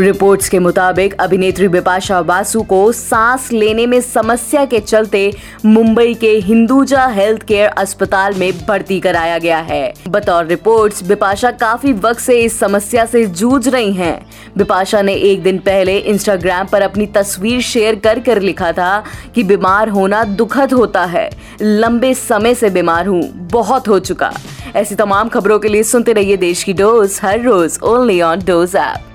Reports के मुताबिक अभिनेत्री बिपाशा बासु को सांस लेने में समस्या के चलते मुंबई के हिंदुजा हेल्थ केयर अस्पताल में भर्ती कराया गया है। बतौर रिपोर्ट्स, बिपाशा काफ़ी वक्त से इस समस्या से जूझ रही हैं। बिपाशा ने एक दिन पहले इंस्टाग्राम पर अपनी तस्वीर शेयर कर कर लिखा था कि बीमार होना दुखद होता है। लंबे समय से बीमार हूँ, बहुत हो चुका। ऐसी तमाम खबरों के लिए सुनते रहिए देश की डोज, हर रोज ओनली ऑन डोज ऐप।